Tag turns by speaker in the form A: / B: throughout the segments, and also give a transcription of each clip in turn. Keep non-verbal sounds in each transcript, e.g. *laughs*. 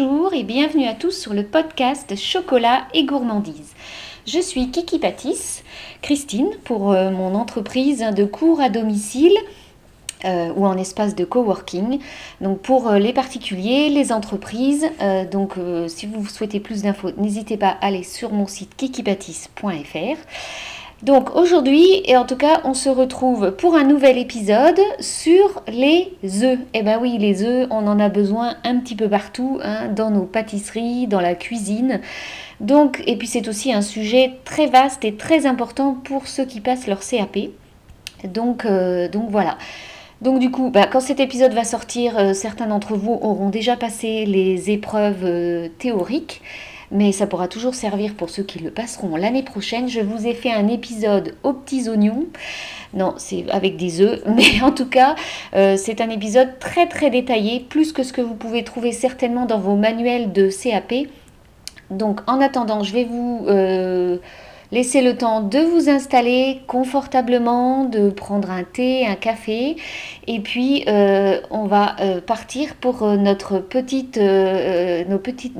A: Bonjour et bienvenue à tous sur le podcast Chocolat et gourmandise. Je suis Kiki Patis, Christine, pour euh, mon entreprise de cours à domicile euh, ou en espace de coworking. Donc pour euh, les particuliers, les entreprises. donc si vous souhaitez plus d'infos, n'hésitez pas à aller sur mon site kikipatis.fr. Donc aujourd'hui, et en tout cas, on se retrouve pour un nouvel épisode sur les œufs. Eh ben oui, les œufs, on en a besoin un petit peu partout, hein, dans nos pâtisseries, dans la cuisine. Donc, et puis c'est aussi un sujet très vaste et très important pour ceux qui passent leur CAP. Donc, euh, donc voilà. Donc du coup, bah, quand cet épisode va sortir, euh, certains d'entre vous auront déjà passé les épreuves euh, théoriques mais ça pourra toujours servir pour ceux qui le passeront l'année prochaine. Je vous ai fait un épisode aux petits oignons. Non, c'est avec des œufs, *laughs* mais en tout cas, euh, c'est un épisode très très détaillé, plus que ce que vous pouvez trouver certainement dans vos manuels de CAP. Donc en attendant, je vais vous... Euh, Laissez le temps de vous installer confortablement, de prendre un thé, un café, et puis euh, on va euh, partir pour euh, notre petite, petite,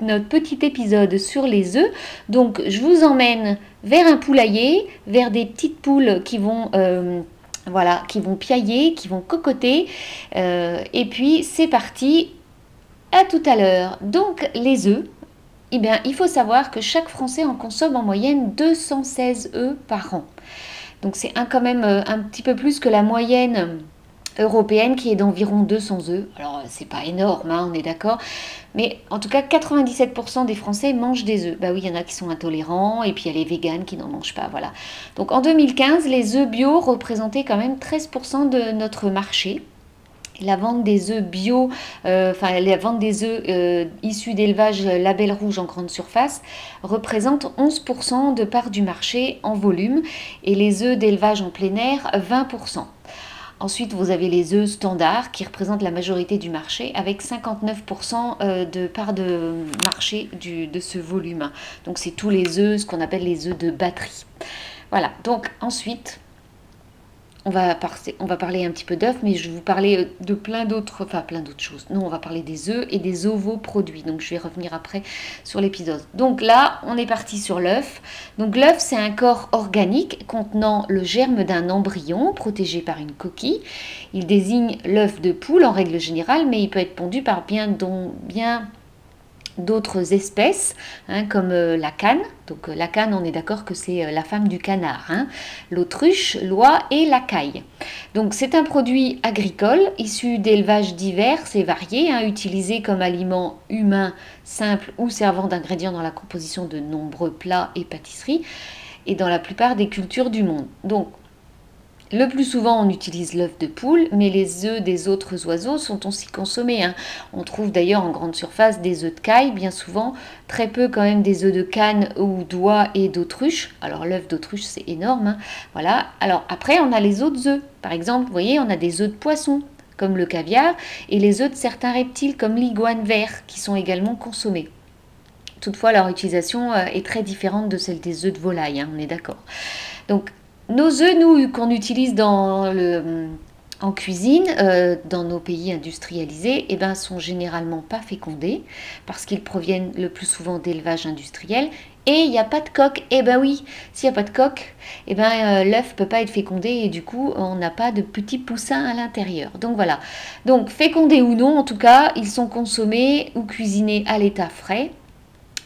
A: notre petit épisode sur les œufs. Donc je vous emmène vers un poulailler, vers des petites poules qui vont voilà, qui vont piailler, qui vont cocoter. et puis c'est parti. À tout à l'heure. Donc les œufs, eh bien, il faut savoir que chaque Français en consomme en moyenne 216 œufs par an. Donc c'est quand même euh, un petit peu plus que la moyenne européenne qui est d'environ 200 œufs. Alors c'est pas énorme, hein, on est d'accord. Mais en tout cas, 97% des Français mangent des œufs. Bah oui, il y en a qui sont intolérants et puis il y a les véganes qui n'en mangent pas. Voilà. Donc en 2015, les œufs bio représentaient quand même 13% de notre marché. La vente des œufs bio, euh, enfin la vente des œufs euh, issus d'élevage label rouge en grande surface représente 11% de part du marché en volume et les œufs d'élevage en plein air 20%. Ensuite, vous avez les œufs standards qui représentent la majorité du marché avec 59% euh, de part de marché de ce volume. Donc c'est tous les œufs, ce qu'on appelle les œufs de batterie. Voilà, donc ensuite, on va, parler un petit peu d'œufs, mais je vais vous parler euh, de plein d'autres, enfin plein d'autres choses. Non, on va parler des œufs et des ovoproduits. Donc je vais revenir après sur l'épisode. Donc là, on est parti sur l'œuf. Donc l'œuf, c'est un corps organique contenant le germe d'un embryon protégé par une coquille. Il désigne l'œuf de poule en règle générale, mais il peut être pondu par bien, bien d'autres espèces, hein, comme euh, la canne. Donc euh, la canne, on est d'accord que c'est euh, la femme du canard. Hein. L'autruche, l'oie et la caille. Donc c'est un produit agricole issu d'élevages divers et variés, hein, utilisé comme aliment humain simple ou servant d'ingrédient dans la composition de nombreux plats et pâtisseries et dans la plupart des cultures du monde. Donc le plus souvent, on utilise l'œuf de poule, mais les œufs des autres oiseaux sont aussi consommés. Hein. On trouve d'ailleurs en grande surface des œufs de caille, bien souvent, très peu quand même des œufs de canne ou d'oie et d'autruche. Alors l'œuf d'autruche, c'est énorme. Hein. Voilà. Alors après, on a les autres œufs. Par exemple, vous voyez, on a des œufs de poisson, comme le caviar, et les œufs de certains reptiles, comme l'iguane vert, qui sont également consommés. Toutefois, leur utilisation euh, est très différente de celle des œufs de volaille, hein, on est d'accord. Donc, nos œufs, nous, qu'on utilise en cuisine, euh, dans nos pays industrialisés, eh ben, sont généralement pas fécondés parce qu'ils proviennent le plus souvent d'élevage industriel. Et il n'y a pas de coque. Eh ben oui, s'il n'y a pas de coque, eh ben euh, l'œuf peut pas être fécondé et du coup on n'a pas de petits poussins à l'intérieur. Donc voilà. Donc fécondés ou non, en tout cas, ils sont consommés ou cuisinés à l'état frais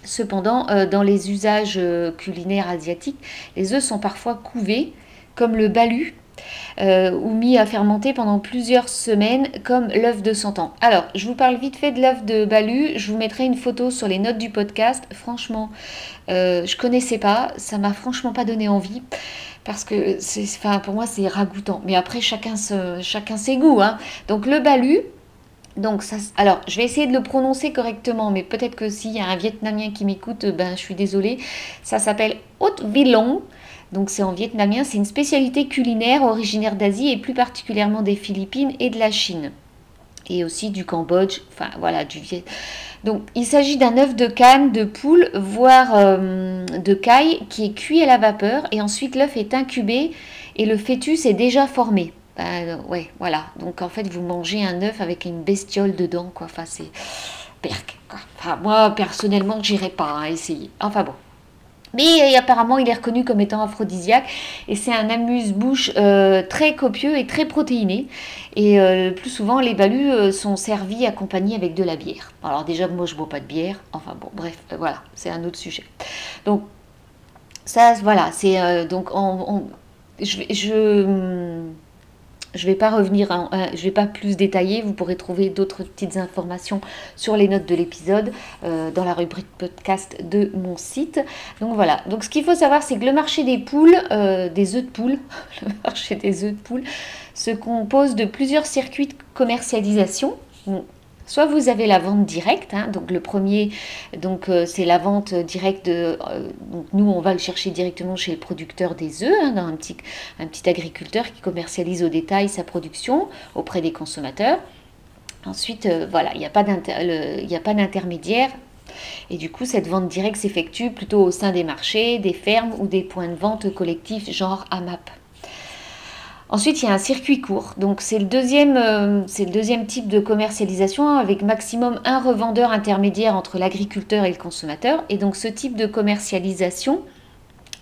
A: Cependant, euh, dans les usages euh, culinaires asiatiques, les œufs sont parfois couvés, comme le balu, euh, ou mis à fermenter pendant plusieurs semaines, comme l'œuf de 100 ans. Alors, je vous parle vite fait de l'œuf de balu. Je vous mettrai une photo sur les notes du podcast. Franchement, je je connaissais pas. Ça m'a franchement pas donné envie. Parce que enfin, pour moi, c'est ragoûtant. Mais après, chacun, chacun ses goûts. Hein. Donc, le balu, donc, ça, alors, je vais essayer de le prononcer correctement, mais peut-être que s'il y a un Vietnamien qui m'écoute, ben, je suis désolée. Ça s'appelle Haute Villon. Donc, c'est en vietnamien. C'est une spécialité culinaire originaire d'Asie et plus particulièrement des Philippines et de la Chine. Et aussi du Cambodge, enfin voilà, du Viet. Donc, il s'agit d'un œuf de canne, de poule, voire euh, de caille qui est cuit à la vapeur et ensuite l'œuf est incubé et le fœtus est déjà formé. Ben, ouais, voilà. Donc en fait, vous mangez un œuf avec une bestiole dedans, quoi. Enfin, c'est perc. Moi, personnellement, j'irai pas hein, essayer. Enfin bon. Mais apparemment, il est reconnu comme étant aphrodisiaque et c'est un amuse-bouche euh, très copieux et très protéiné. Et euh, plus souvent, les balus euh, sont servis accompagnés avec de la bière. Alors déjà, moi, je bois pas de bière. Enfin bon, bref, voilà, c'est un autre sujet. Donc ça, voilà, c'est donc on, je, je je ne vais pas revenir, euh, vais pas plus détailler. Vous pourrez trouver d'autres petites informations sur les notes de l'épisode euh, dans la rubrique podcast de mon site. Donc voilà. Donc ce qu'il faut savoir, c'est que le marché des poules, euh, des œufs de poule, *laughs* le marché des œufs de poule, se compose de plusieurs circuits de commercialisation. Soit vous avez la vente directe, hein, donc le premier, euh, c'est la vente directe de, euh, nous on va le chercher directement chez le producteur des œufs, hein, dans un petit, un petit agriculteur qui commercialise au détail sa production auprès des consommateurs. Ensuite, euh, voilà, il n'y a pas d'intermédiaire. Et du coup, cette vente directe s'effectue plutôt au sein des marchés, des fermes ou des points de vente collectifs, genre AMAP. Ensuite, il y a un circuit court. Donc, c'est le, deuxième, euh, le deuxième type de commercialisation avec maximum un revendeur intermédiaire entre l'agriculteur et le consommateur. Et donc, ce type de commercialisation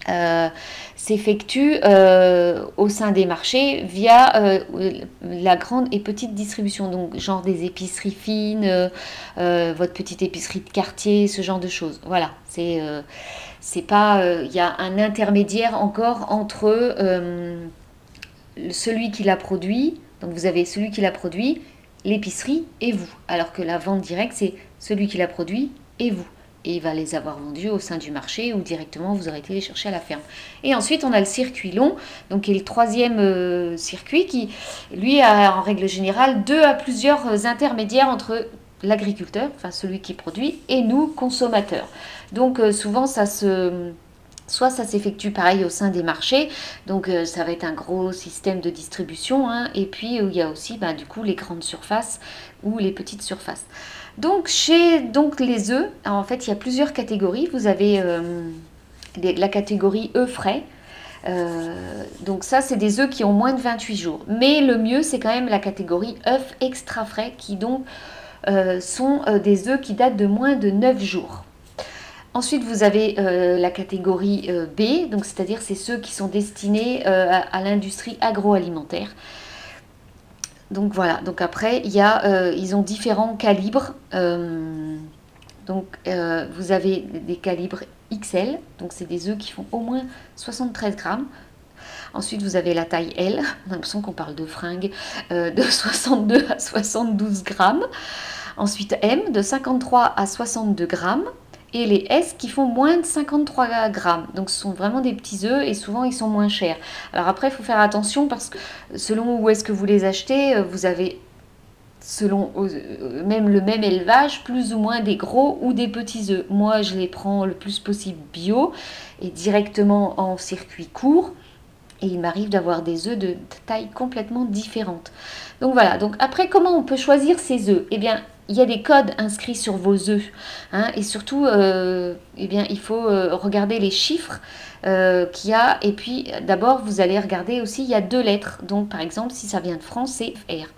A: euh, s'effectue euh, au sein des marchés via la grande et petite distribution. Donc, genre des épiceries fines, votre petite épicerie de quartier, ce genre de choses. Voilà, c'est pas. Il y a un intermédiaire encore entre celui qui l'a produit, donc vous avez celui qui l'a produit, l'épicerie et vous. Alors que la vente directe, c'est celui qui l'a produit et vous. Et il va les avoir vendus au sein du marché ou directement vous aurez été les chercher à la ferme. Et ensuite, on a le circuit long, donc qui est le troisième euh, circuit qui, lui, a en règle générale deux à plusieurs intermédiaires entre l'agriculteur, enfin celui qui produit, et nous, consommateurs. Donc euh, souvent, ça se Soit ça s'effectue pareil au sein des marchés, donc euh, ça va être un gros système de distribution, hein. et puis il y a aussi bah, du coup les grandes surfaces ou les petites surfaces. Donc chez les œufs, en fait il y a plusieurs catégories. Vous avez euh, la catégorie œufs frais. Euh, donc ça c'est des œufs qui ont moins de 28 jours. Mais le mieux c'est quand même la catégorie œufs extra frais qui donc sont des œufs qui datent de moins de 9 jours. Ensuite, vous avez euh, la catégorie euh, B, donc c'est-à-dire c'est ceux qui sont destinés euh, à, l'industrie agroalimentaire. Donc voilà, donc après, il y a, ils ont différents calibres. donc vous avez des calibres XL, donc c'est des œufs qui font au moins 73 grammes. Ensuite, vous avez la taille L, on a l'impression qu'on parle de fringues, de *laughs* 62 à 72 grammes. Ensuite, M, de 53 à 62 grammes et les S qui font moins de 53 grammes. Donc ce sont vraiment des petits œufs et souvent ils sont moins chers. Alors après, il faut faire attention parce que selon où est-ce que vous les achetez, euh, vous avez selon euh, même le même élevage, plus ou moins des gros ou des petits œufs. Moi, je les prends le plus possible bio et directement en circuit court. Et il m'arrive d'avoir des œufs de taille complètement différente. Donc voilà, donc après comment on peut choisir ces œufs? Eh bien, il y a des codes inscrits sur vos œufs. Hein, et surtout, euh, eh bien, il faut euh, regarder les chiffres euh, qu'il y a. Et puis, d'abord, vous allez regarder aussi, il y a deux lettres. Donc, par exemple, si ça vient de France, c'est R.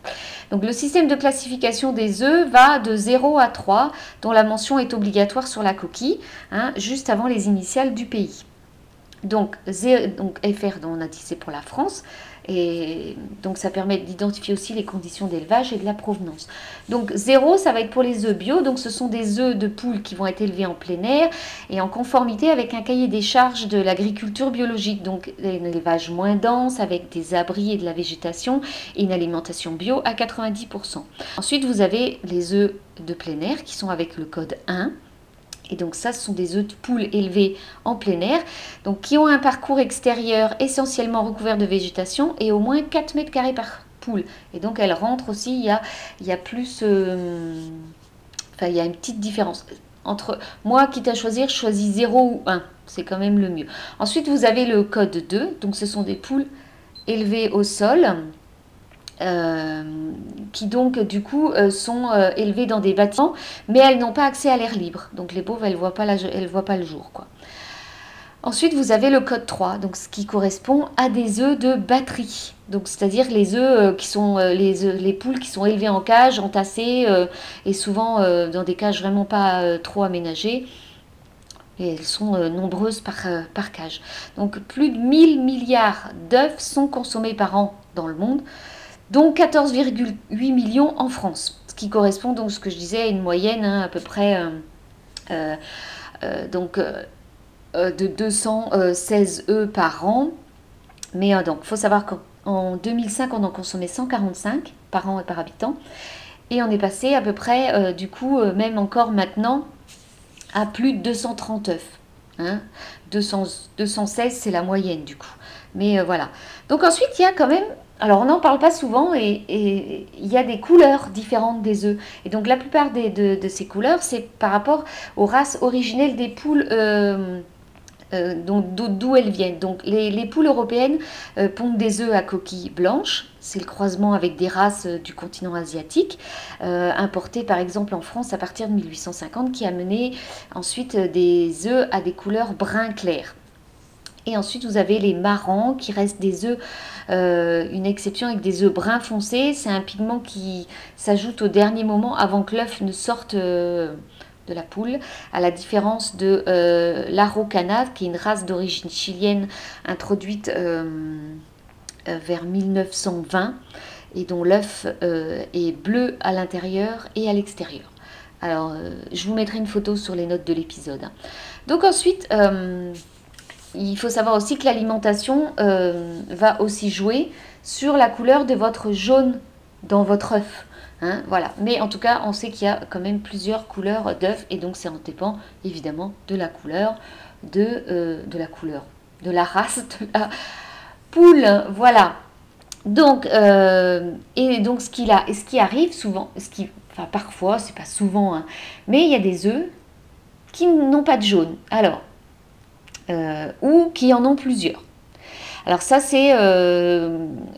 A: Donc, le système de classification des œufs va de 0 à 3, dont la mention est obligatoire sur la coquille, hein, juste avant les initiales du pays. Donc, donc FR, on a dit c'est pour la France. Et donc ça permet d'identifier aussi les conditions d'élevage et de la provenance. Donc zéro, ça va être pour les œufs bio. Donc ce sont des œufs de poules qui vont être élevés en plein air et en conformité avec un cahier des charges de l'agriculture biologique. Donc un élevage moins dense avec des abris et de la végétation et une alimentation bio à 90%. Ensuite, vous avez les œufs de plein air qui sont avec le code 1. Et donc ça, ce sont des œufs de poule élevés en plein air, donc qui ont un parcours extérieur essentiellement recouvert de végétation et au moins 4 mètres carrés par poule. Et donc elle rentre aussi, il y a, il y a plus... Euh, enfin, il y a une petite différence. Entre moi, quitte à choisir, je choisis 0 ou 1. C'est quand même le mieux. Ensuite, vous avez le code 2. Donc ce sont des poules élevées au sol qui donc du coup euh, sont euh, élevées dans des bâtiments, mais elles n'ont pas accès à l'air libre. Donc les pauvres, elles ne voient, pas voient pas le jour. Quoi. Ensuite, vous avez le code 3, donc ce qui correspond à des œufs de batterie. Donc, c'est-à-dire les œufs euh, qui sont euh, les, les poules qui sont élevées en cage, entassées euh, et souvent dans des cages vraiment pas trop aménagées. Et elles sont nombreuses par, par cage. Donc, plus de 1000 milliards d'œufs sont consommés par an dans le monde, dont 14,8 millions en France. Ce qui correspond donc, ce que je disais, à une moyenne hein, à peu près. donc euh, de 216 œufs par an. Mais euh, donc, il faut savoir qu'en 2005, on en consommait 145 par an et par habitant. Et on est passé à peu près, euh, du coup, même encore maintenant, à plus de 230 œufs. Hein 216, c'est la moyenne, du coup. Mais voilà. Donc ensuite, il y a quand même alors on n'en parle pas souvent et, il y a des couleurs différentes des œufs. Et donc la plupart de, ces couleurs, c'est par rapport aux races originelles des poules euh, d'où elles viennent. Donc les, poules européennes euh, pondent des œufs à coquille blanche, c'est le croisement avec des races euh, du continent asiatique, importées par exemple en France à partir de 1850, qui a mené ensuite des œufs à des couleurs brun clair. Et ensuite, vous avez les marrons qui restent des œufs, une exception avec des œufs brun foncé. C'est un pigment qui s'ajoute au dernier moment avant que l'œuf ne sorte de la poule, à la différence de euh, qui est une race d'origine chilienne introduite euh, euh, vers 1920 et dont l'œuf est bleu à l'intérieur et à l'extérieur. Alors, je vous mettrai une photo sur les notes de l'épisode. Donc ensuite, il faut savoir aussi que l'alimentation va aussi jouer sur la couleur de votre jaune dans votre œuf. Hein, voilà. Mais en tout cas, on sait qu'il y a quand même plusieurs couleurs d'œufs et donc ça en dépend évidemment de la couleur, de, euh, la couleur, de la race de la poule. Voilà. Donc, euh, et donc ce, qui a, ce qui arrive souvent, ce qui, enfin parfois, c'est pas souvent, hein, mais il y a des œufs qui n'ont pas de jaune. Alors, euh, ou qui en ont plusieurs. Alors ça, c'est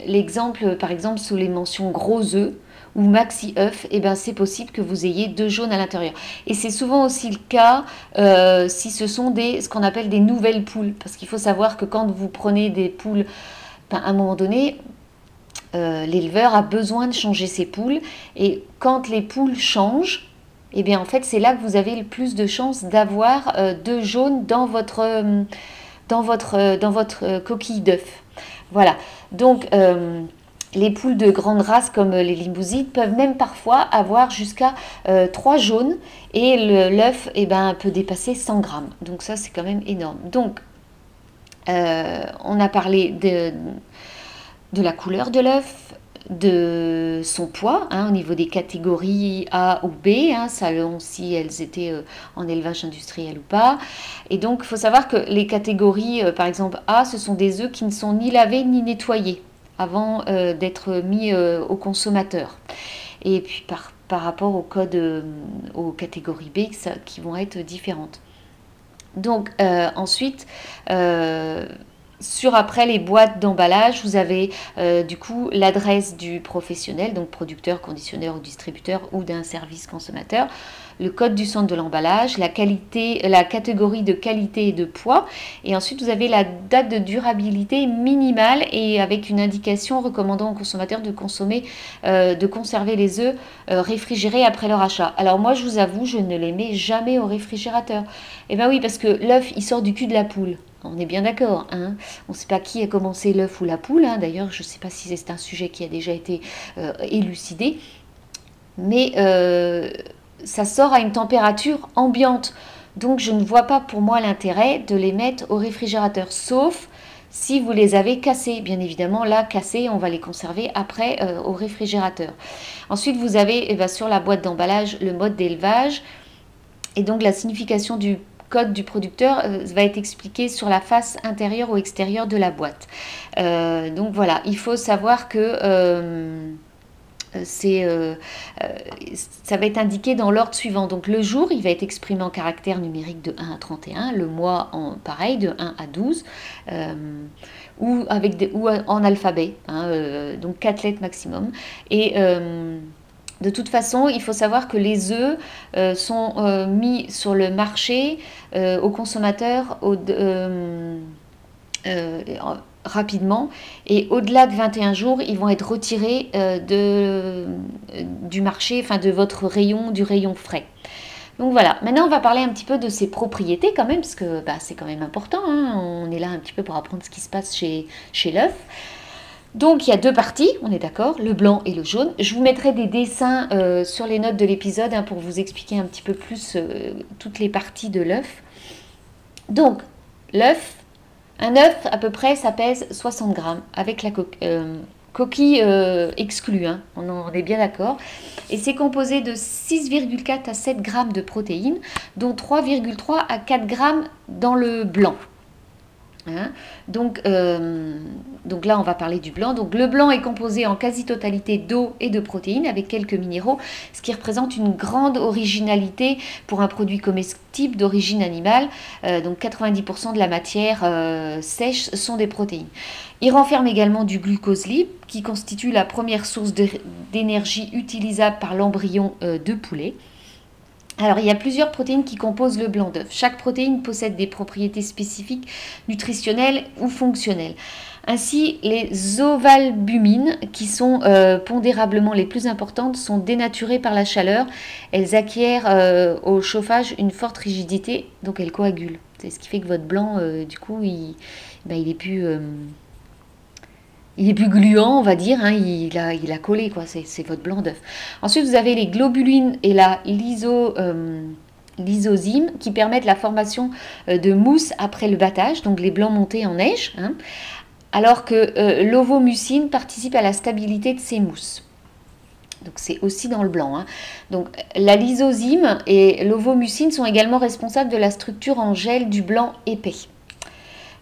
A: l'exemple, par exemple, sous les mentions gros œufs ou maxi œuf, et eh ben c'est possible que vous ayez deux jaunes à l'intérieur. Et c'est souvent aussi le cas euh, si ce sont des, ce qu'on appelle des nouvelles poules. Parce qu'il faut savoir que quand vous prenez des poules, ben, à un moment donné, euh, l'éleveur a besoin de changer ses poules. Et quand les poules changent, eh bien en fait c'est là que vous avez le plus de chances d'avoir euh, deux jaunes dans votre, dans votre, dans votre coquille d'œuf. Voilà. Donc les poules de grande race comme les limousites peuvent même parfois avoir jusqu'à 3 euh, jaunes et l'œuf eh ben, peut dépasser 100 grammes. Donc ça c'est quand même énorme. Donc euh, on a parlé de, de la couleur de l'œuf, de son poids hein, au niveau des catégories A ou B, hein, selon si elles étaient euh, en élevage industriel ou pas. Et donc il faut savoir que les catégories par exemple A, ce sont des œufs qui ne sont ni lavés ni nettoyés avant euh, d'être mis euh, au consommateur. Et puis par, par rapport au code, euh, aux catégories B qui vont être différentes. Donc ensuite, sur après les boîtes d'emballage, vous avez du coup l'adresse du professionnel, donc producteur, conditionneur ou distributeur ou d'un service consommateur le code du centre de l'emballage, la qualité, la catégorie de qualité et de poids. Et ensuite, vous avez la date de durabilité minimale et avec une indication recommandant aux consommateurs de consommer, euh, de conserver les œufs euh, réfrigérés après leur achat. Alors moi, je vous avoue, je ne les mets jamais au réfrigérateur. Eh bien oui, parce que l'œuf, il sort du cul de la poule. On est bien d'accord. Hein on ne sait pas qui a commencé l'œuf ou la poule. Hein. D'ailleurs, je ne sais pas si c'est un sujet qui a déjà été euh, élucidé. Mais ça sort à une température ambiante. Donc je ne vois pas pour moi l'intérêt de les mettre au réfrigérateur, sauf si vous les avez cassés. Bien évidemment, là, cassés, on va les conserver après euh, au réfrigérateur. Ensuite, vous avez eh ben, sur la boîte d'emballage le mode d'élevage. Et donc la signification du code du producteur euh, va être expliquée sur la face intérieure ou extérieure de la boîte. Euh, donc voilà, il faut savoir que euh, c'est, ça va être indiqué dans l'ordre suivant. Donc le jour, il va être exprimé en caractère numérique de 1 à 31, le mois en pareil de 1 à 12, ou, avec des, ou en alphabet, hein, donc 4 lettres maximum. Et De toute façon, il faut savoir que les œufs euh, sont euh, mis sur le marché euh, aux consommateurs rapidement et au-delà de 21 jours, ils vont être retirés du marché, enfin de votre rayon, du rayon frais. Donc voilà, maintenant on va parler un petit peu de ses propriétés quand même, parce que bah, c'est quand même important, hein. on est là un petit peu pour apprendre ce qui se passe chez, chez l'œuf. Donc il y a deux parties, on est d'accord, le blanc et le jaune. Je vous mettrai des dessins euh, sur les notes de l'épisode hein, pour vous expliquer un petit peu plus euh, toutes les parties de l'œuf. Donc l'œuf, un œuf à peu près ça pèse 60 grammes avec la euh, coquille exclue, hein. on en est bien d'accord. Et c'est composé de 6,4 à 7 grammes de protéines, dont 3,3 à 4 grammes dans le blanc. Hein. donc, euh, donc là, on va parler du blanc. Donc le blanc est composé en quasi-totalité d'eau et de protéines avec quelques minéraux, ce qui représente une grande originalité pour un produit comestible d'origine animale. Euh, donc 90% de la matière euh, sèche sont des protéines. Il renferme également du glucose libre qui constitue la première source d'énergie utilisable par l'embryon de poulet. Alors, il y a plusieurs protéines qui composent le blanc d'œuf. Chaque protéine possède des propriétés spécifiques nutritionnelles ou fonctionnelles. Ainsi, les ovalbumines, qui sont euh, pondérablement les plus importantes, sont dénaturées par la chaleur. Elles acquièrent euh, au chauffage une forte rigidité, donc elles coagulent. C'est ce qui fait que votre blanc, euh, du coup, il, ben, il est plus il est plus gluant, on va dire, hein, il, a, collé, quoi, c'est votre blanc d'œuf. Ensuite, vous avez les globulines et la lyso, euh, qui permettent la formation euh, de mousse après le battage, donc les blancs montés en neige, hein, alors que euh, l'ovomucine participe à la stabilité de ces mousses. Donc c'est aussi dans le blanc. Hein. Donc la lysozyme et l'ovomucine sont également responsables de la structure en gel du blanc épais.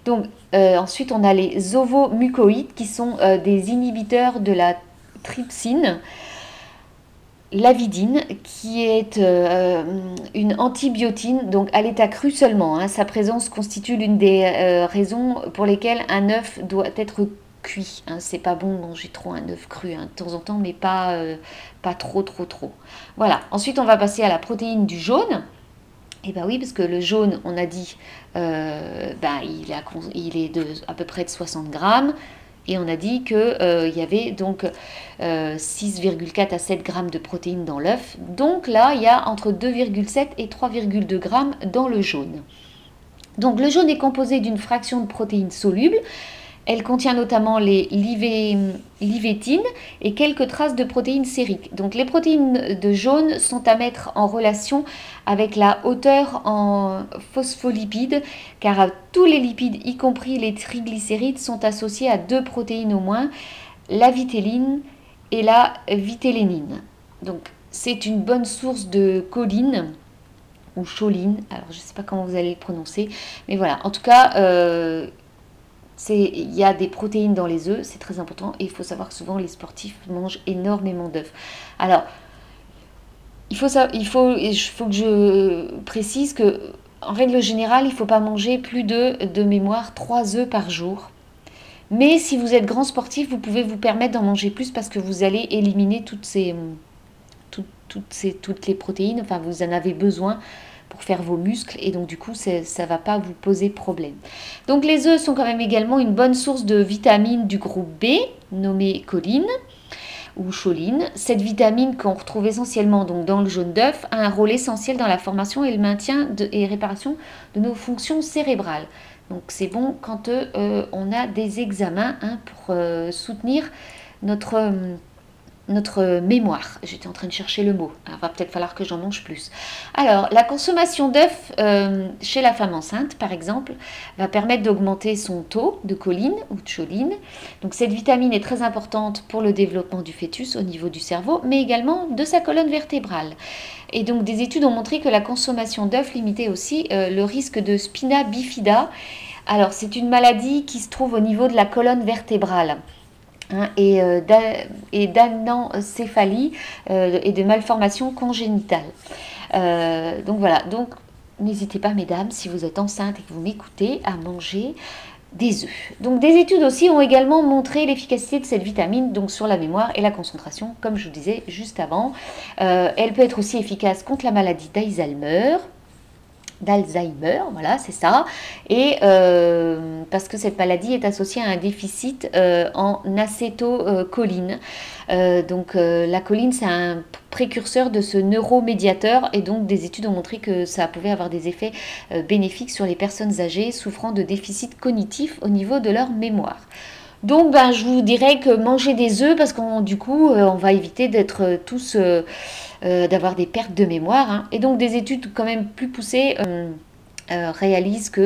A: Donc euh, ensuite, on a les ovomucoïdes qui sont euh, des inhibiteurs de la trypsine. L'avidine, qui est euh, une antibiotine, donc à l'état cru seulement. Hein. Sa présence constitue l'une des raisons pour lesquelles un œuf doit être cuit. Hein. C'est pas bon de manger trop un œuf cru hein, de temps en temps, mais pas, pas trop, trop, trop. Voilà. Ensuite, on va passer à la protéine du jaune. Eh bien oui, parce que le jaune, on a dit, euh, ben, il, est de, à peu près de 60 grammes. Et on a dit qu'il euh, y avait donc 6,4 euh, à 7 grammes de protéines dans l'œuf. Donc là, il y a entre 2,7 et 3,2 grammes dans le jaune. Donc le jaune est composé d'une fraction de protéines solubles elle contient notamment les livétines et quelques traces de protéines sériques. Donc les protéines de jaune sont à mettre en relation avec la hauteur en phospholipides, car tous les lipides, y compris les triglycérides, sont associés à deux protéines au moins, la vitéline et la vitélénine. Donc c'est une bonne source de choline ou choline, alors je ne sais pas comment vous allez le prononcer, mais voilà, en tout cas, euh, il y a des protéines dans les œufs, c'est très important. Et il faut savoir que souvent les sportifs mangent énormément d'œufs. Alors, il faut, que je précise que en règle générale, il ne faut pas manger plus de, de mémoire 3 œufs par jour. Mais si vous êtes grand sportif, vous pouvez vous permettre d'en manger plus parce que vous allez éliminer toutes ces, toutes, ces, toutes les protéines. Enfin, vous en avez besoin pour faire vos muscles et donc du coup ça ne va pas vous poser problème. Donc les œufs sont quand même également une bonne source de vitamine du groupe B nommée choline ou choline. Cette vitamine qu'on retrouve essentiellement donc dans le jaune d'œuf a un rôle essentiel dans la formation et le maintien et réparation de nos fonctions cérébrales. Donc c'est bon quand euh, on a des examens hein, pour euh, soutenir notre notre mémoire. J'étais en train de chercher le mot. Il va peut-être falloir que j'en mange plus. Alors, la consommation d'œufs euh, chez la femme enceinte, par exemple, va permettre d'augmenter son taux de choline ou de choline. Donc, cette vitamine est très importante pour le développement du fœtus au niveau du cerveau, mais également de sa colonne vertébrale. Et donc, des études ont montré que la consommation d'œufs limitait aussi euh, le risque de spina bifida. Alors, c'est une maladie qui se trouve au niveau de la colonne vertébrale. Hein, et, euh, d'anencéphalie euh, et de malformations congénitales. Euh, donc voilà, donc n'hésitez pas mesdames, si vous êtes enceinte et que vous m'écoutez, à manger des œufs. Donc des études aussi ont également montré l'efficacité de cette vitamine donc sur la mémoire et la concentration, comme je vous disais juste avant. Euh, elle peut être aussi efficace contre la maladie d'Alzheimer, d'Alzheimer, voilà, c'est ça. Et euh, parce que cette maladie est associée à un déficit euh, en acétylcholine. Euh, donc la choline, c'est un précurseur de ce neuromédiateur et donc des études ont montré que ça pouvait avoir des effets bénéfiques sur les personnes âgées souffrant de déficit cognitif au niveau de leur mémoire. Donc, ben, je vous dirais que manger des œufs, parce qu'on du coup, on va éviter d'être tous d'avoir des pertes de mémoire. Hein. Et donc des études quand même plus poussées euh, euh, réalisent que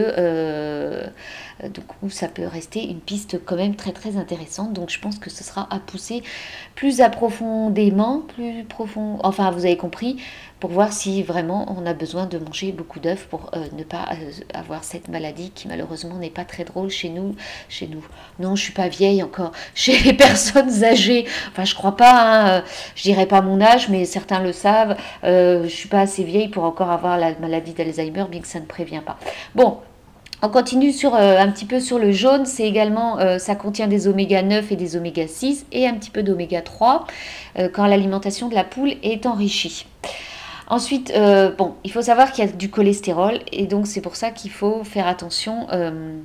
A: du coup, ça peut rester une piste quand même très très intéressante. Donc je pense que ce sera à pousser plus approfondément, plus profond. Enfin, vous avez compris, pour voir si vraiment on a besoin de manger beaucoup d'œufs pour euh, ne pas euh, avoir cette maladie qui malheureusement n'est pas très drôle chez nous. Chez nous. Non, je suis pas vieille encore. *laughs* Chez les personnes âgées, enfin je crois pas. Hein, euh, je dirais pas mon âge, mais certains le savent. je suis pas assez vieille pour encore avoir la maladie d'Alzheimer, bien que ça ne prévient pas. Bon, on continue sur un petit peu sur le jaune, c'est également ça contient des oméga 9 et des oméga 6 et un petit peu d'oméga 3 quand l'alimentation de la poule est enrichie. Ensuite, euh, bon, il faut savoir qu'il y a du cholestérol et donc c'est pour ça qu'il faut faire attention euh, euh,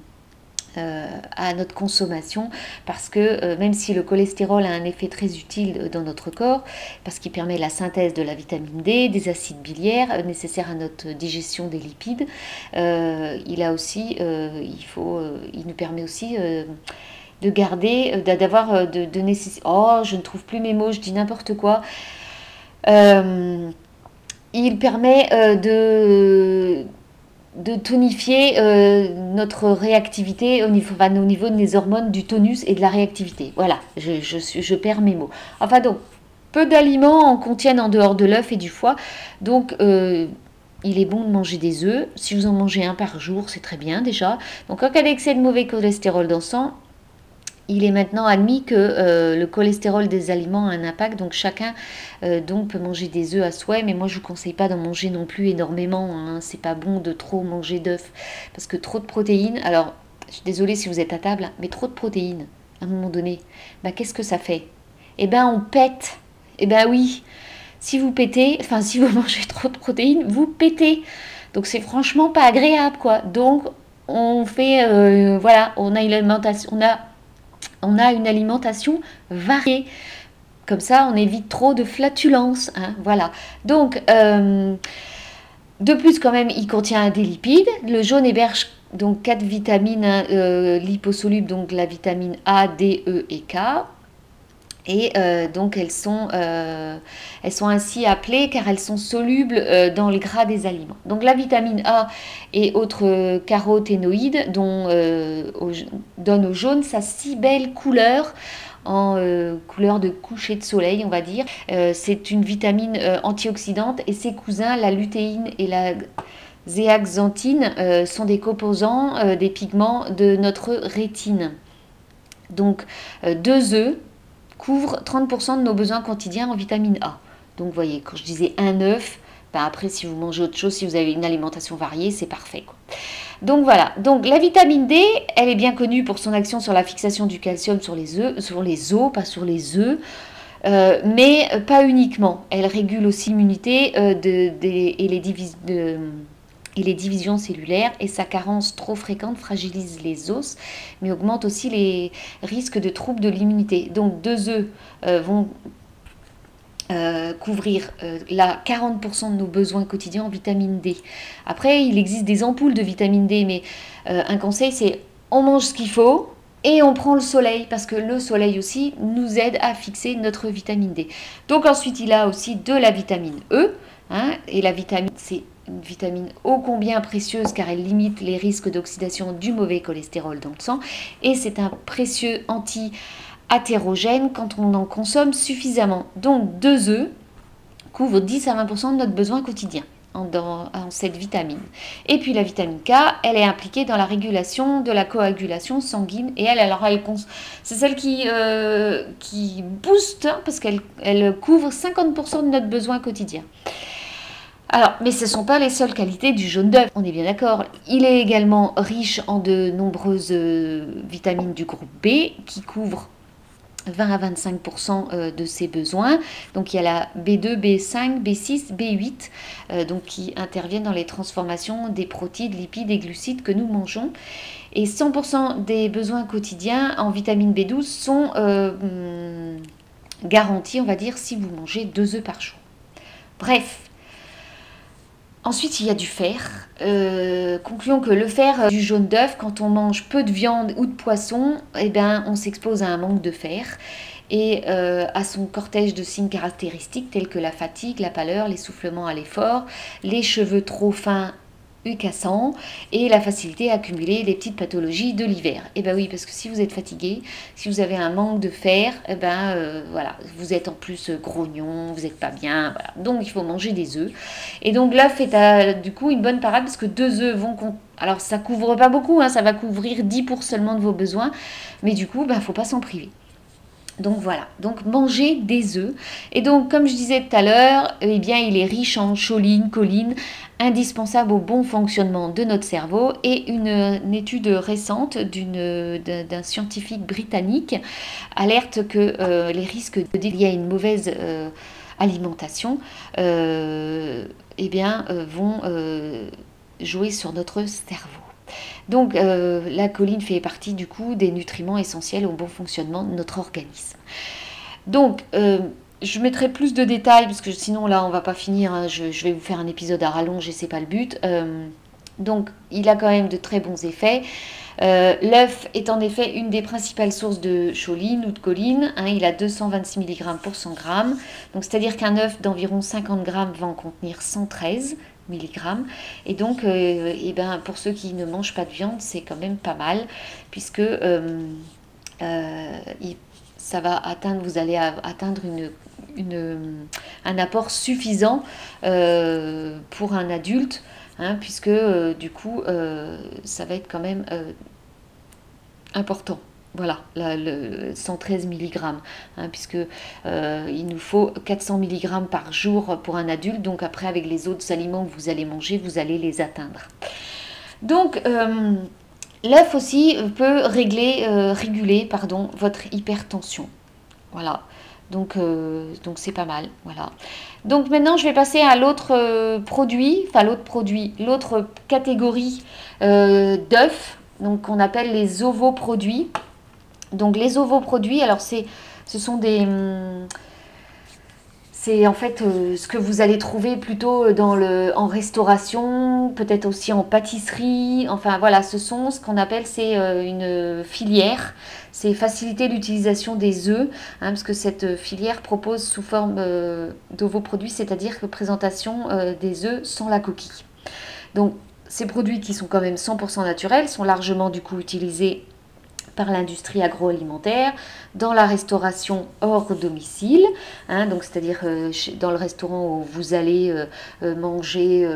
A: à notre consommation parce que même si le cholestérol a un effet très utile dans notre corps, parce qu'il permet la synthèse de la vitamine D, des acides biliaires nécessaires à notre digestion des lipides, il a aussi, il faut, il nous permet aussi de garder, d'avoir de, de nécessité. Oh, je ne trouve plus mes mots, je dis n'importe quoi il permet euh, de, de tonifier euh, notre réactivité au niveau, au niveau des hormones du tonus et de la réactivité. Voilà, je, je, perds mes mots. Enfin donc, peu d'aliments en contiennent en dehors de l'œuf et du foie. Donc, euh, il est bon de manger des œufs. Si vous en mangez un par jour, c'est très bien déjà. Donc, en cas d'excès de mauvais cholestérol dans le sang, il est maintenant admis que euh, le cholestérol des aliments a un impact, donc chacun euh, peut manger des œufs à souhait, mais moi je vous conseille pas d'en manger non plus énormément. Hein. C'est pas bon de trop manger d'œufs parce que trop de protéines. Alors, je suis désolée si vous êtes à table, mais trop de protéines à un moment donné, bah, qu'est-ce que ça fait? Eh ben on pète. Eh ben oui. Si vous pétez, enfin si vous *laughs* mangez trop de protéines, vous pétez. Donc c'est franchement pas agréable quoi. Donc on fait, euh, voilà, on a une alimentation, on a une alimentation variée. Comme ça, on évite trop de flatulences. Hein, voilà. Donc, euh, de plus, quand même, il contient des lipides. Le jaune héberge donc quatre vitamines euh, liposolubles, donc la vitamine A, D, E et K. Et euh, donc elles sont, euh, elles sont ainsi appelées car elles sont solubles euh, dans le gras des aliments. Donc la vitamine A et autres caroténoïdes donnent au jaune sa si belle couleur en couleur de coucher de soleil, on va dire. C'est une vitamine antioxydante et ses cousins, la lutéine et la zéaxanthine, sont des composants des pigments de notre rétine. Donc deux œufs couvre 30% de nos besoins quotidiens en vitamine A. Donc, vous voyez, quand je disais un œuf, ben après, si vous mangez autre chose, si vous avez une alimentation variée, c'est parfait. Donc voilà, donc la vitamine D, elle est bien connue pour son action sur la fixation du calcium sur les œufs, sur les os, pas sur les œufs. Euh, mais pas uniquement. Elle régule aussi l'immunité euh, et les divisions de, les divisions cellulaires et sa carence trop fréquente fragilise les os, mais augmente aussi les risques de troubles de l'immunité. Donc deux œufs euh, vont euh, couvrir euh, la 40% de nos besoins quotidiens en vitamine D. Après, il existe des ampoules de vitamine D, mais un conseil, c'est on mange ce qu'il faut, et on prend le soleil parce que le soleil aussi nous aide à fixer notre vitamine D. Donc ensuite il a aussi de la vitamine E hein, et la vitamine c'est une vitamine ô combien précieuse car elle limite les risques d'oxydation du mauvais cholestérol dans le sang et c'est un précieux anti-athérogène quand on en consomme suffisamment. Donc deux œufs couvrent 10 à 20% de notre besoin quotidien en, cette vitamine. Et puis la vitamine K, elle est impliquée dans la régulation de la coagulation sanguine et elle, alors elle, c'est celle qui, euh, booste hein, parce qu'elle elle couvre 50% de notre besoin quotidien. Alors, mais ce ne sont pas les seules qualités du jaune d'œuf, on est bien d'accord. Il est également riche en de nombreuses euh, vitamines du groupe B qui couvrent 20 à 25% de ses besoins. Donc il y a la B2, B5, B6, B8 donc qui interviennent dans les transformations des protéines, lipides et glucides que nous mangeons. Et 100% des besoins quotidiens en vitamine B12 sont euh, hmm, garantis, on va dire, si vous mangez deux œufs par jour. Bref. Ensuite, il y a du fer. Euh, concluons que le fer euh, du jaune d'œuf, quand on mange peu de viande ou de poisson, eh ben, on s'expose à un manque de fer et à son cortège de signes caractéristiques tels que la fatigue, la pâleur, l'essoufflement à l'effort, les cheveux trop fins cassant et la facilité à accumuler les petites pathologies de l'hiver. Et eh ben oui, parce que si vous êtes fatigué, si vous avez un manque de fer, eh ben euh, voilà, vous êtes en plus grognon, vous n'êtes pas bien. Donc il faut manger des œufs. Et donc l'œuf est du coup une bonne parade parce que deux œufs vont alors ça couvre pas beaucoup, hein, ça va couvrir 10 pour seulement de vos besoins, mais du coup, il ben, faut pas s'en priver. Donc voilà, donc manger des œufs. Et donc comme je disais tout à l'heure, eh bien il est riche en choline, choline, indispensable au bon fonctionnement de notre cerveau. Et une, étude récente d'un scientifique britannique alerte que euh, les risques de liés à une mauvaise euh, alimentation euh, eh bien, vont jouer sur notre cerveau. Donc euh, la choline fait partie du coup des nutriments essentiels au bon fonctionnement de notre organisme. Donc euh, je mettrai plus de détails parce que sinon là on va pas finir. Hein. Je, vais vous faire un épisode à rallonge et c'est pas le but. Euh, donc il a quand même de très bons effets. L'œuf est en effet une des principales sources de choline ou de choline. Hein. il a 226 mg pour 100 g. Donc c'est-à-dire qu'un œuf d'environ 50 g va en contenir 113 mg. Et donc, euh, eh ben, pour ceux qui ne mangent pas de viande, c'est quand même pas mal, puisque euh, euh, ça va atteindre, vous allez atteindre une, une, un apport suffisant pour un adulte, hein, puisque du coup, ça va être quand même important. Voilà, le 113 mg, hein, puisque euh, il nous faut 400 mg par jour pour un adulte. Donc après, avec les autres aliments que vous allez manger, vous allez les atteindre. Donc euh, l'œuf aussi peut régler, euh, réguler pardon, votre hypertension. Voilà. Donc donc c'est pas mal. Voilà. Donc maintenant, je vais passer à l'autre produit, enfin l'autre produit, l'autre catégorie d'œufs, donc qu'on appelle les ovoproduits. Donc les ovoproduits, alors c'est, ce sont des... Hum, c'est en fait euh, ce que vous allez trouver plutôt dans le, en restauration, peut-être aussi en pâtisserie. Enfin voilà, ce sont ce qu'on appelle c'est euh, une filière. C'est faciliter l'utilisation des œufs, hein, parce que cette filière propose sous forme euh, d'ovoproduits, c'est-à-dire que présentation des œufs sans la coquille. Donc ces produits qui sont quand même 100% naturels sont largement du coup utilisés par l'industrie agroalimentaire, dans la restauration hors domicile, hein, donc c'est-à-dire euh, dans le restaurant où vous allez euh, euh, manger,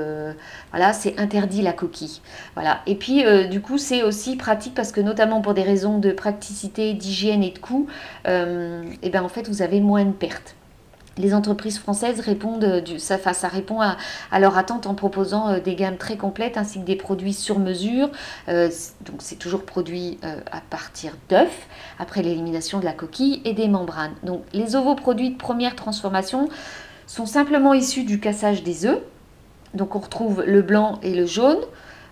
A: voilà, c'est interdit la coquille. Voilà. Et puis du coup c'est aussi pratique parce que notamment pour des raisons de praticité, d'hygiène et de coût, et eh ben en fait vous avez moins de pertes les entreprises françaises répondent, euh, du, ça, ça répond à, leur attente en proposant euh, des gammes très complètes ainsi que des produits sur mesure. Euh, c'est toujours produit à partir d'œufs après l'élimination de la coquille et des membranes. Donc les ovoproduits de première transformation sont simplement issus du cassage des œufs. Donc on retrouve le blanc et le jaune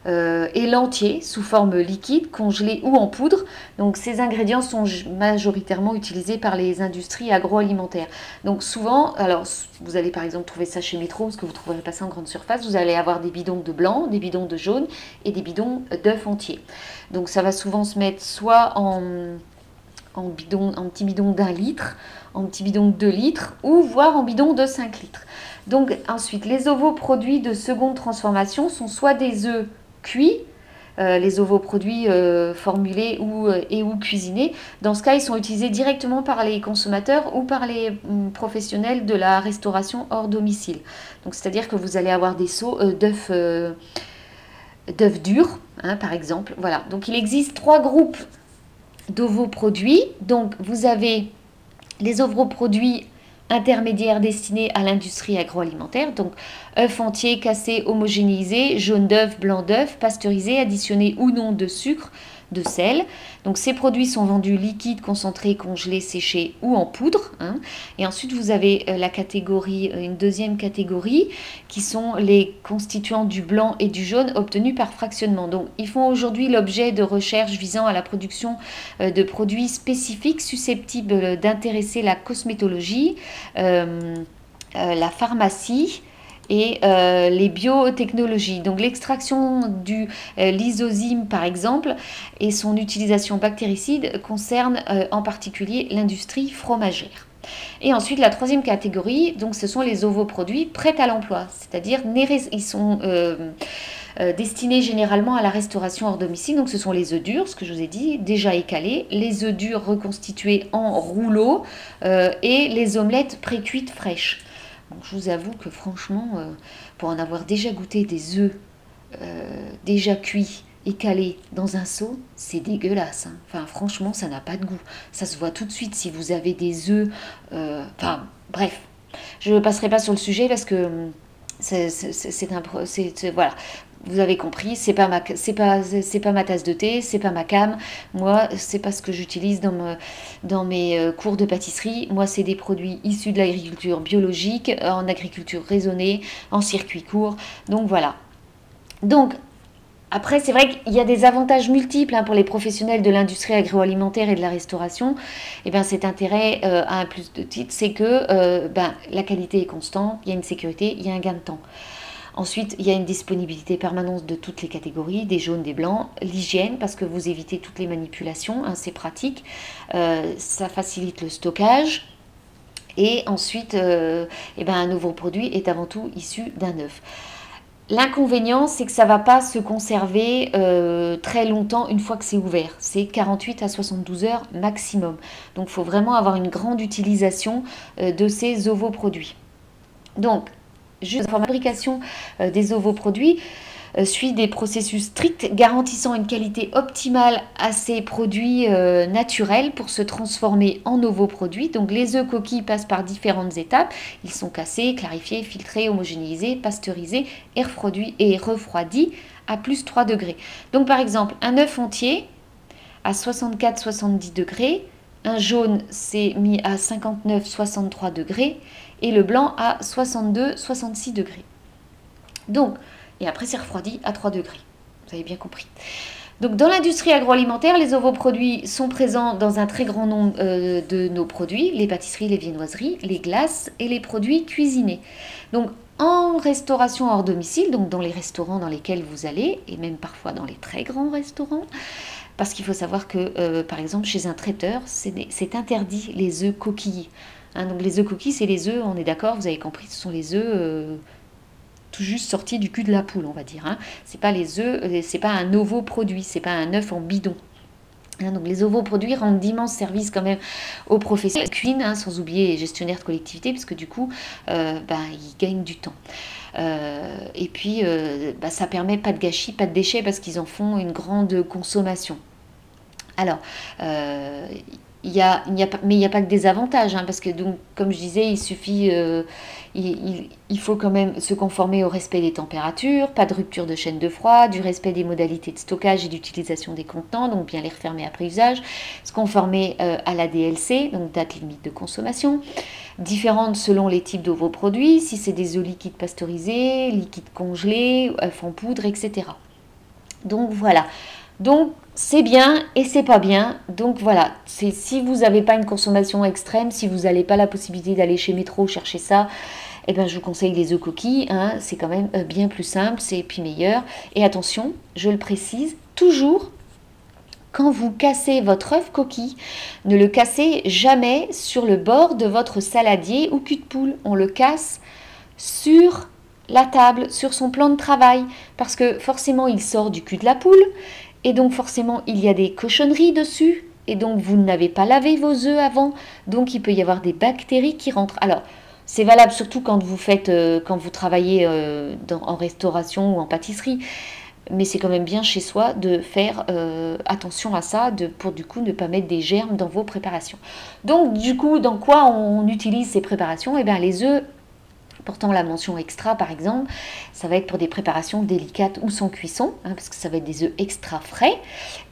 A: euh, et l'entier sous forme liquide, congelé ou en poudre. Donc ces ingrédients sont majoritairement utilisés par les industries agroalimentaires. Donc souvent, alors vous allez par exemple trouver ça chez Métro, parce que vous trouverez pas ça en grande surface, vous allez avoir des bidons de blanc, des bidons de jaune et des bidons d'œufs entiers. Donc ça va souvent se mettre soit en, en, bidon, en petit bidon d'un litre, en petit bidon de 2 litres ou voire en bidon de 5 litres. Donc ensuite, les ovoproduits de seconde transformation sont soit des œufs cuits, euh, les ovoproduits euh, formulés ou, euh, et ou cuisinés. Dans ce cas, ils sont utilisés directement par les consommateurs ou par les mm, professionnels de la restauration hors domicile. Donc, c'est-à-dire que vous allez avoir des seaux d'œufs d'œufs durs, hein, par exemple. Voilà. Donc, il existe trois groupes d'ovoproduits. Donc, vous avez les ovoproduits intermédiaires destinés à l'industrie agroalimentaire, donc œufs entiers, cassés, homogénéisés, jaune d'œuf, blanc d'œuf, pasteurisés, additionnés ou non de sucre, de sel. Donc ces produits sont vendus liquides, concentrés, congelés, séchés ou en poudre. Hein. Et ensuite vous avez euh, la catégorie, euh, une deuxième catégorie qui sont les constituants du blanc et du jaune obtenus par fractionnement. Donc ils font aujourd'hui l'objet de recherches visant à la production euh, de produits spécifiques susceptibles d'intéresser la cosmétologie, la pharmacie et euh, les biotechnologies. Donc l'extraction du euh, par exemple et son utilisation bactéricide concerne euh, en particulier l'industrie fromagère. Et ensuite, la troisième catégorie, donc, ce sont les ovoproduits prêts à l'emploi, c'est-à-dire ils sont destinés généralement à la restauration hors domicile. Donc, ce sont les œufs durs, ce que je vous ai dit, déjà écalés, les œufs durs reconstitués en rouleaux et les omelettes pré-cuites fraîches je vous avoue que franchement, euh, pour en avoir déjà goûté des œufs euh, déjà cuits et calés dans un seau, c'est dégueulasse. Hein. Enfin, franchement, ça n'a pas de goût. Ça se voit tout de suite si vous avez des œufs. Euh, enfin, bref, je ne passerai pas sur le sujet parce que hum, c'est un. Voilà vous avez compris, c'est pas ma pas ma tasse de thé, c'est pas ma cam. Moi, c'est pas ce que j'utilise dans mes euh, cours de pâtisserie. Moi, c'est des produits issus de l'agriculture biologique, en agriculture raisonnée, en circuit court. Donc voilà. Donc après, c'est vrai qu'il y a des avantages multiples hein, pour les professionnels de l'industrie agroalimentaire et de la restauration. Et eh bien, cet intérêt euh, à un plus de titres, c'est que euh, ben, la qualité est constante, il y a une sécurité, il y a un gain de temps. Ensuite, il y a une disponibilité permanente de toutes les catégories, des jaunes, des blancs. L'hygiène, parce que vous évitez toutes les manipulations, hein, c'est pratique. Euh, ça facilite le stockage. Et ensuite, euh, eh ben, un nouveau produit est avant tout issu d'un œuf. L'inconvénient, c'est que ça ne va pas se conserver euh, très longtemps une fois que c'est ouvert. C'est 48 à 72 heures maximum. Donc, il faut vraiment avoir une grande utilisation de ces ovoproduits. Donc, Juste la fabrication euh, des ovoproduits euh, suit des processus stricts garantissant une qualité optimale à ces produits euh, naturels pour se transformer en ovoproduits. Donc les œufs coquilles passent par différentes étapes. Ils sont cassés, clarifiés, filtrés, homogénéisés, pasteurisés et refroidis, et refroidis à plus 3 degrés. Donc par exemple, un œuf entier à 64-70 degrés, un jaune c'est mis à 59-63 degrés et le blanc à 62-66 degrés. Donc, et après c'est refroidi à 3 degrés. Vous avez bien compris. Donc dans l'industrie agroalimentaire, les ovoproduits sont présents dans un très grand nombre euh, de nos produits, les pâtisseries, les viennoiseries, les glaces et les produits cuisinés. Donc en restauration hors domicile, donc dans les restaurants dans lesquels vous allez, et même parfois dans les très grands restaurants, parce qu'il faut savoir que, euh, par exemple, chez un traiteur, c'est interdit les œufs coquilles. Hein, donc les œufs coquilles, c'est les œufs, on est d'accord, vous avez compris, ce sont les œufs euh, tout juste sortis du cul de la poule, on va dire. Hein. C'est pas les œufs, euh, c'est pas un nouveau produit, c'est pas un œuf en bidon. Hein, donc les ovoproduits rendent d'immenses services quand même aux professionnels cuisine, hein, sans oublier les gestionnaires de collectivité, parce que du coup, euh, ben, ils gagnent du temps. et puis, ben, ça permet pas de gâchis, pas de déchets, parce qu'ils en font une grande consommation. Alors, il mais il n'y a pas que des avantages, hein, parce que donc, comme je disais, il suffit, euh, il, faut quand même se conformer au respect des températures, pas de rupture de chaîne de froid, du respect des modalités de stockage et d'utilisation des contenants, donc bien les refermer après usage, se conformer euh, à la DLC, donc date limite de consommation, différentes selon les types de vos produits, si c'est des eaux liquides pasteurisés, liquides congelés, œufs en poudre, etc. Donc voilà. Donc c'est bien et c'est pas bien. Donc voilà, si vous n'avez pas une consommation extrême, si vous n'avez pas la possibilité d'aller chez Métro chercher ça, eh ben, je vous conseille les œufs coquilles. Hein. c'est quand même euh, bien plus simple, c'est puis meilleur. Et attention, je le précise, toujours quand vous cassez votre œuf coquille, ne le cassez jamais sur le bord de votre saladier ou cul de poule. On le casse sur la table, sur son plan de travail, parce que forcément il sort du cul de la poule et donc forcément, il y a des cochonneries dessus. Et donc, vous n'avez pas lavé vos œufs avant. Donc, il peut y avoir des bactéries qui rentrent. Alors, c'est valable surtout quand vous faites, euh, quand vous travaillez euh, en restauration ou en pâtisserie. mais c'est quand même bien chez soi de faire euh, attention à ça, de, pour du coup ne pas mettre des germes dans vos préparations. Donc du coup, dans quoi on utilise ces préparations? Eh bien les œufs portant la mention extra par exemple, ça va être pour des préparations délicates ou sans cuisson, hein, parce que ça va être des œufs extra frais,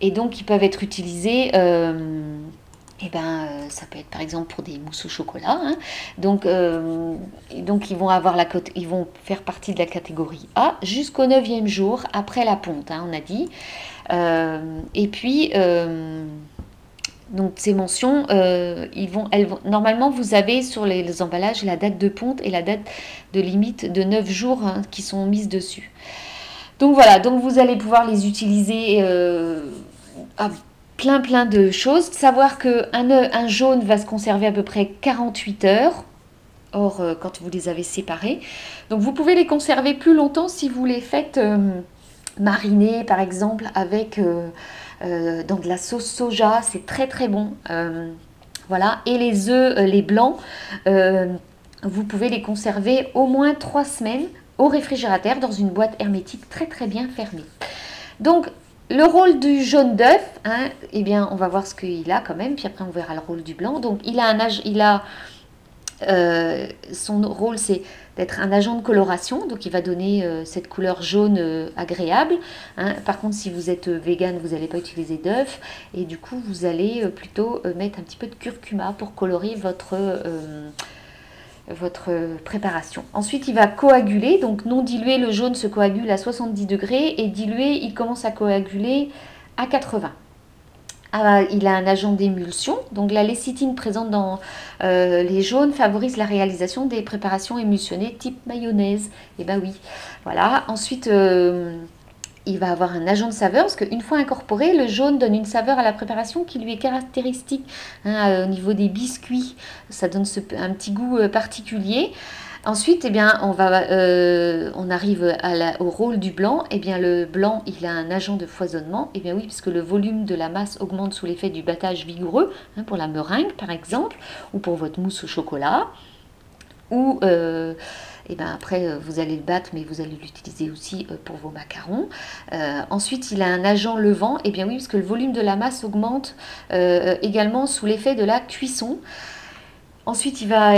A: et donc ils peuvent être utilisés... Euh, eh ben, euh, ça peut être par exemple pour des mousses au chocolat. Hein. Donc, euh, donc ils, vont avoir la, ils vont faire partie de la catégorie A jusqu'au 9e jour après la ponte, hein, on a dit. et puis, donc ces mentions, euh, ils vont, elles vont, normalement vous avez sur les, emballages la date de ponte et la date de limite de 9 jours hein, qui sont mises dessus. Donc voilà, donc vous allez pouvoir les utiliser euh, à plein plein de choses. Savoir qu'un un jaune va se conserver à peu près 48 heures. Or, euh, quand vous les avez séparés. Donc vous pouvez les conserver plus longtemps si vous les faites mariner par exemple avec euh, dans de la sauce soja, c'est très très bon. Euh, voilà, et les œufs, euh, les blancs, vous pouvez les conserver au moins 3 semaines au réfrigérateur dans une boîte hermétique très très bien fermée. Donc le rôle du jaune d'œuf, hein, eh bien on va voir ce qu'il a quand même, puis après on verra le rôle du blanc. Donc il a un âge, il a son rôle c'est d'être un agent de coloration, donc il va donner euh, cette couleur jaune euh, agréable. Hein. Par contre, si vous êtes euh, vegan, vous n'allez pas utiliser d'œuf, et du coup, vous allez plutôt mettre un petit peu de curcuma pour colorer votre, votre préparation. Ensuite, il va coaguler, donc non dilué, le jaune se coagule à 70 degrés, et dilué, il commence à coaguler à 80. Ah, il a un agent d'émulsion. Donc la lécithine présente dans euh, les jaunes favorise la réalisation des préparations émulsionnées type mayonnaise. Et eh ben oui, voilà. Ensuite, euh, il va avoir un agent de saveur parce qu'une fois incorporé, le jaune donne une saveur à la préparation qui lui est caractéristique. Hein, euh, au niveau des biscuits, ça donne un petit goût particulier. Ensuite, eh bien, on, va, euh, on arrive au rôle du blanc. Eh bien, le blanc, il a un agent de foisonnement. Eh bien oui, puisque le volume de la masse augmente sous l'effet du battage vigoureux, hein, pour la meringue par exemple, ou pour votre mousse au chocolat. Ou, euh, eh bien, après, euh, vous allez le battre, mais vous allez l'utiliser aussi pour vos macarons. ensuite, il a un agent levant. Eh bien oui, puisque le volume de la masse augmente également sous l'effet de la cuisson. Ensuite, il va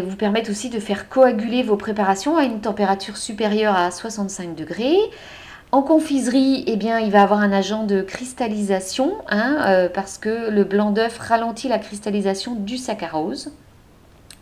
A: vous permettre aussi de faire coaguler vos préparations à une température supérieure à 65 degrés. En confiserie, eh bien, il va avoir un agent de cristallisation hein, euh, parce que le blanc d'œuf ralentit la cristallisation du saccharose.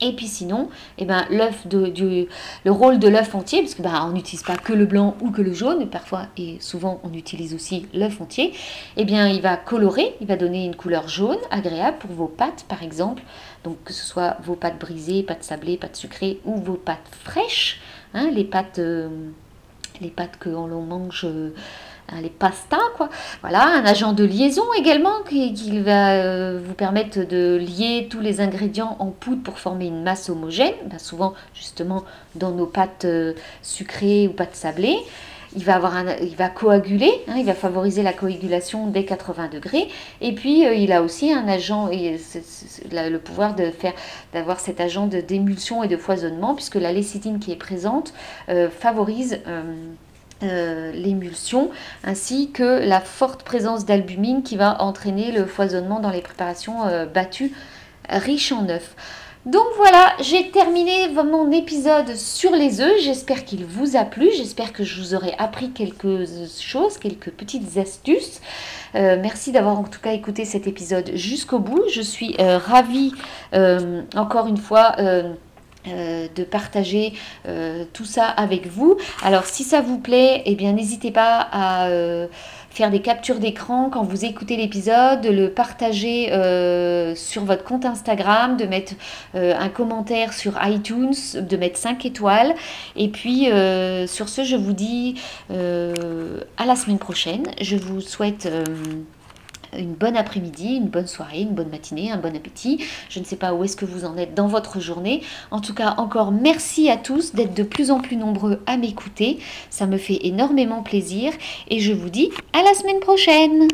A: Et puis sinon, eh ben, le rôle de l'œuf entier, parce que ben, on n'utilise pas que le blanc ou que le jaune, parfois et souvent on utilise aussi l'œuf entier, eh bien il va colorer, il va donner une couleur jaune agréable pour vos pâtes par exemple, donc que ce soit vos pâtes brisées, pâtes sablées, pâtes sucrées ou vos pâtes fraîches, hein, les pâtes, euh, les pâtes que l'on mange. Euh, Hein, les pastas, quoi. Voilà, un agent de liaison également qui, va euh, vous permettre de lier tous les ingrédients en poudre pour former une masse homogène, ben, souvent justement dans nos pâtes sucrées ou pâtes sablées. Il va, coaguler, hein, il va favoriser la coagulation dès 80 degrés. Et puis, euh, il a aussi un agent, et le pouvoir de faire, d'avoir cet agent d'émulsion et de foisonnement, puisque la lécithine qui est présente favorise euh, l'émulsion ainsi que la forte présence d'albumine qui va entraîner le foisonnement dans les préparations euh, battues riches en œufs. Donc voilà, j'ai terminé mon épisode sur les œufs. J'espère qu'il vous a plu. J'espère que je vous aurai appris quelques choses, quelques petites astuces. Euh, merci d'avoir en tout cas écouté cet épisode jusqu'au bout. Je suis ravie, encore une fois, euh, de partager euh, tout ça avec vous. Alors si ça vous plaît, eh bien n'hésitez pas à euh, faire des captures d'écran quand vous écoutez l'épisode, de le partager sur votre compte Instagram, de mettre un commentaire sur iTunes, de mettre 5 étoiles. Et puis sur ce, je vous dis à la semaine prochaine. Je vous souhaite une bonne après-midi, une bonne soirée, une bonne matinée, un bon appétit. Je ne sais pas où est-ce que vous en êtes dans votre journée. En tout cas, encore merci à tous d'être de plus en plus nombreux à m'écouter. Ça me fait énormément plaisir et je vous dis à la semaine prochaine.